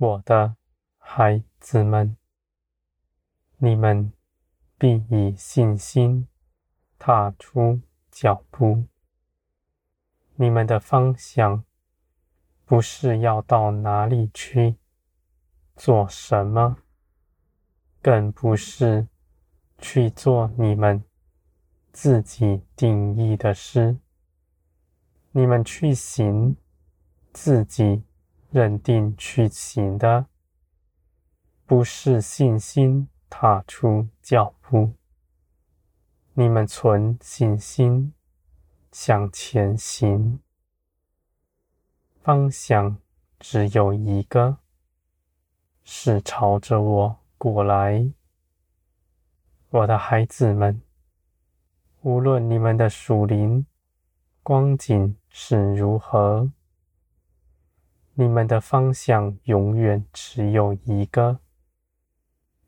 我的孩子们，你们必以信心踏出脚步。你们的方向不是要到哪里去做什么，更不是去做你们自己定义的事。你们去行自己认定去行的，不是信心踏出脚步。你们存信心。向前行，方向只有一个，是朝着我过来。我的孩子们，无论你们的属灵光景是如何，你们的方向永远只有一个，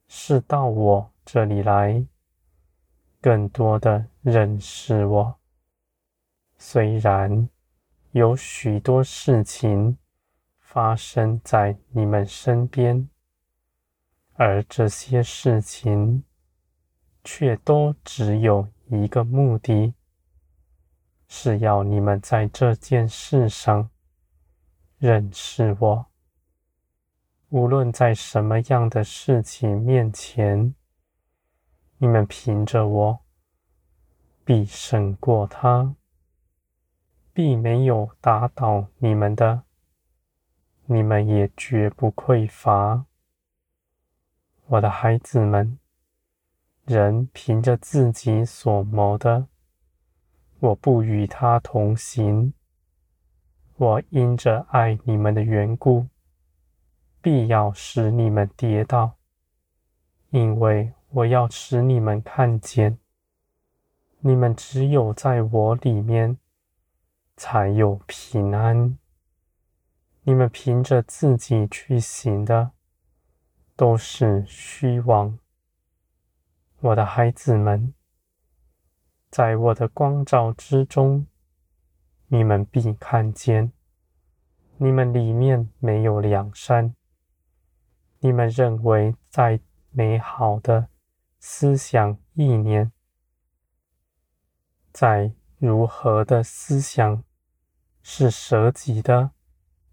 是到我这里来，更多的认识我。虽然有许多事情发生在你们身边，而这些事情却都只有一个目的，是要你们在这件事上认识我。无论在什么样的事情面前，你们凭着我必胜过他。必没有打倒你们的，你们也绝不匮乏。我的孩子们，人凭着自己所谋的，我不与他同行。我因着爱你们的缘故，必要使你们跌倒，因为我要使你们看见，你们只有在我里面。才有平安。你们凭着自己去行的，都是虚妄。我的孩子们，在我的光照之中，你们必看见，你们里面没有良善。你们认为再美好的思想意念，再如何的思想，是舍己的，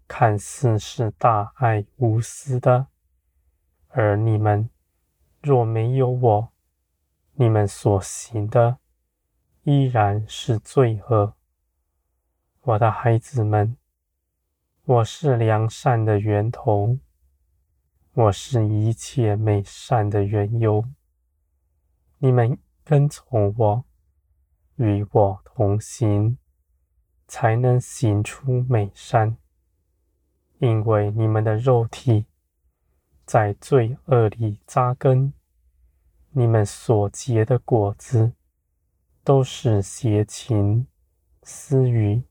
看似是大爱无私的，而你们若没有我，你们所行的依然是罪恶。我的孩子们，我是良善的源头，我是一切美善的缘由。你们跟从我，与我同行。才能行出美善，因为你们的肉体在罪恶里扎根，你们所结的果子都是邪情私欲。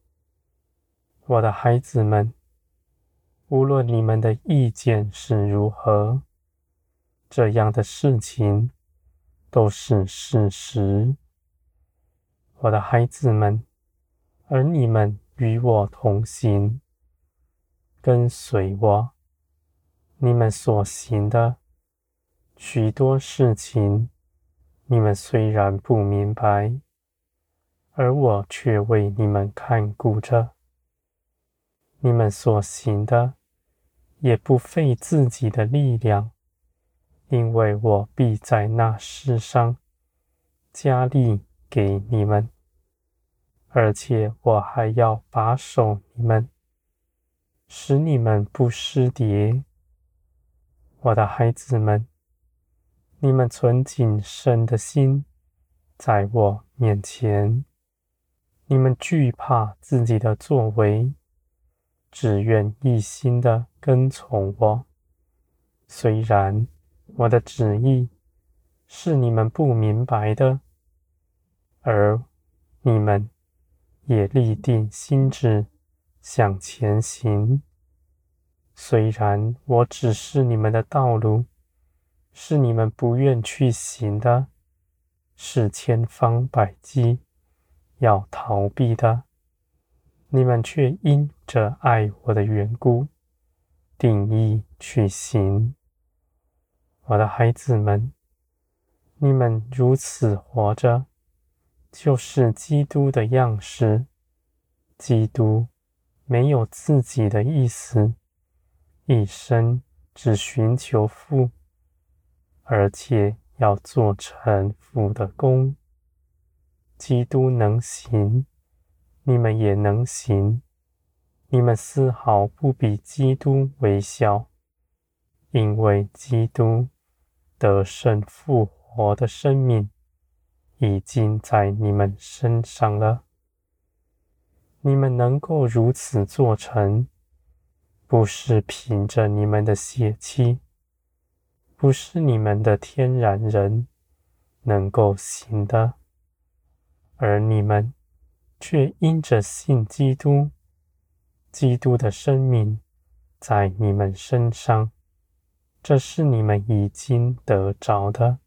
我的孩子们，无论你们的意见是如何，这样的事情都是事实。我的孩子们。而你们与我同行，跟随我，你们所行的许多事情，你们虽然不明白，而我却为你们看顾着。你们所行的也不费自己的力量，因为我必在那世上加力给你们。而且我还要把守你们，使你们不失跌。我的孩子们，你们存谨慎的心在我面前，你们惧怕自己的作为，只愿一心的跟从我。虽然我的旨意是你们不明白的，而你们。也立定心志向前行。虽然我指示你们的道路是你们不愿去行的，是千方百计要逃避的，你们却因着爱我的缘故，定义去行。我的孩子们，你们如此活着，就是基督的样式。基督没有自己的意思，一生只寻求父，而且要做成父的工。基督能行，你们也能行。你们丝毫不比基督微小，因为基督得胜复活的生命已经在你们身上了。你们能够如此做成，不是凭着你们的血气，不是你们的天然人能够行的，而你们却因着信基督。基督的生命在你们身上，这是你们已经得着的。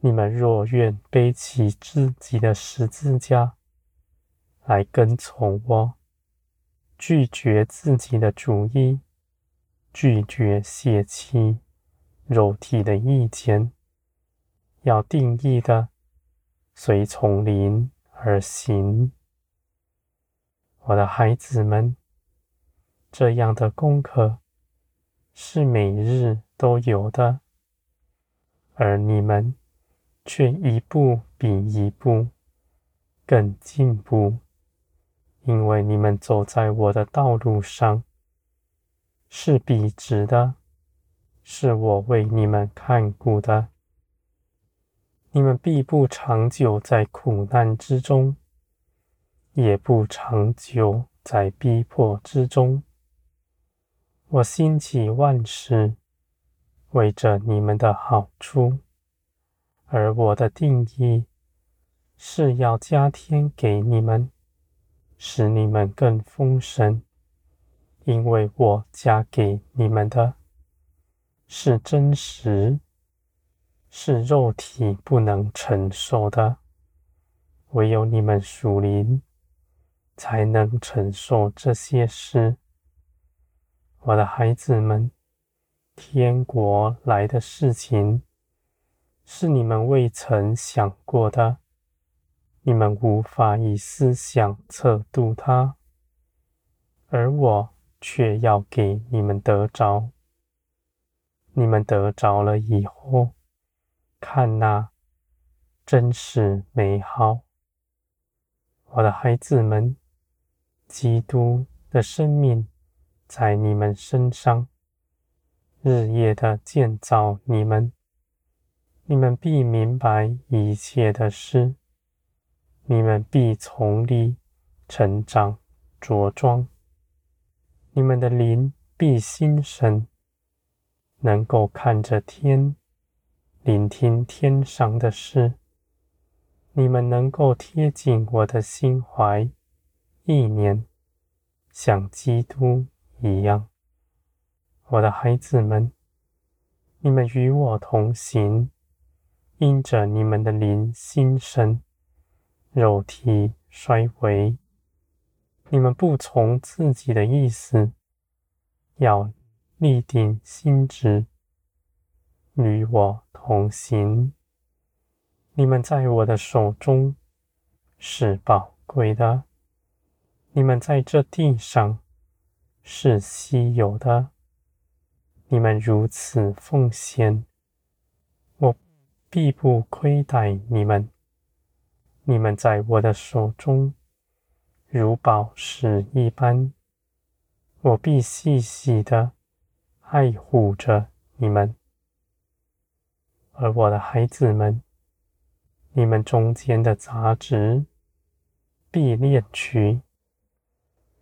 你们若愿背起自己的十字架来跟从我，拒绝自己的主意，拒绝血气、肉体的意见，要定义的随从灵而行。我的孩子们，这样的功课是每日都有的，而你们却一步比一步更进步，因为你们走在我的道路上是笔直的，是我为你们看顾的，你们必不长久在苦难之中。也不长久在逼迫之中。我兴起万事，为着你们的好处，而我的定义是要加添给你们，使你们更丰盛，因为我加给你们的是真实，是肉体不能承受的，唯有你们属灵。才能承受这些事，我的孩子们，天国来的事情是你们未曾想过的，你们无法以思想测度它，而我却要给你们得着。你们得着了以后，看哪，真是美好，我的孩子们。基督的生命在你们身上，日夜的建造你们，你们必明白一切的事，你们必从里成长茁壮，你们的灵必心神，能够看着天，聆听天上的事，你们能够贴近我的心怀。意念像基督一样，我的孩子们，你们与我同行，因着你们的灵心、神，肉体衰微，你们不从自己的意思，要立定心志，与我同行。你们在我的手中是宝贵的。你们在这地上是稀有的，你们如此奉献，我必不亏待你们。你们在我的手中如宝石一般，我必细细的爱护着你们。而我的孩子们，你们中间的杂质必炼去。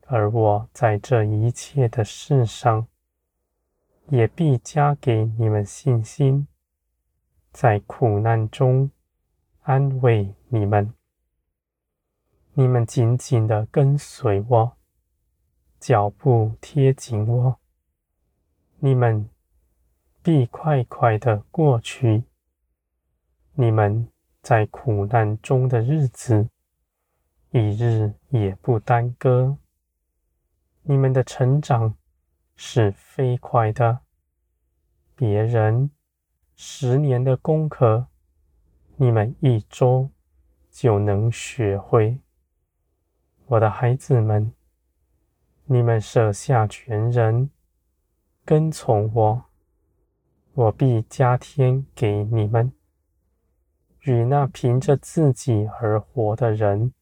而我在这一切的事上，也必加给你们信心，在苦难中安慰你们。你们紧紧的跟随我，脚步贴紧我，你们必快快的过去。你们在苦难中的日子，一日也不耽搁。你们的成长是飞快的。别人十年的功课，你们一周就能学会。我的孩子们，你们舍下全人，跟从我，我必加添给你们。与那凭着自己而活的人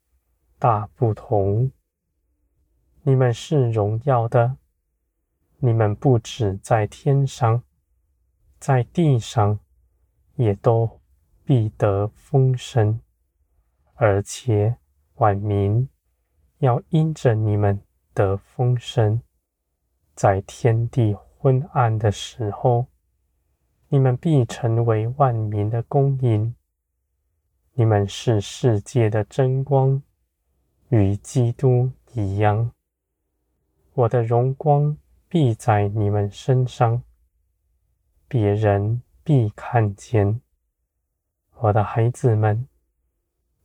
大不同。你们是荣耀的，你们不止在天上，在地上也都必得丰盛，而且万民要因着你们得丰盛。在天地昏暗的时候，你们必成为万民的光明。你们是世界的真光，与基督一样。我的荣光必在你们身上，别人必看见。我的孩子们，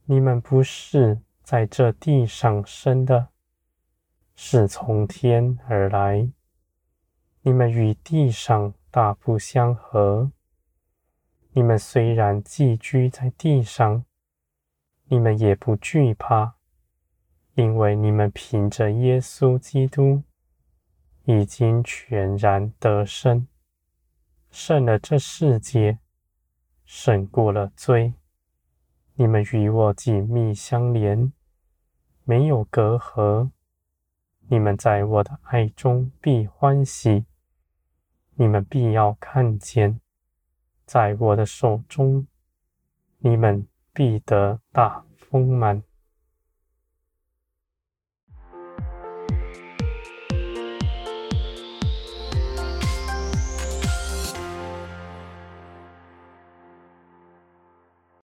你们不是在这地上生的，是从天而来。你们与地上大不相合。你们虽然寄居在地上，你们也不惧怕，因为你们凭着耶稣基督已经全然得胜，胜了这世界，胜过了罪。你们与我紧密相连，没有隔阂。你们在我的爱中必欢喜，你们必要看见。在我的手中，你们必得大丰满。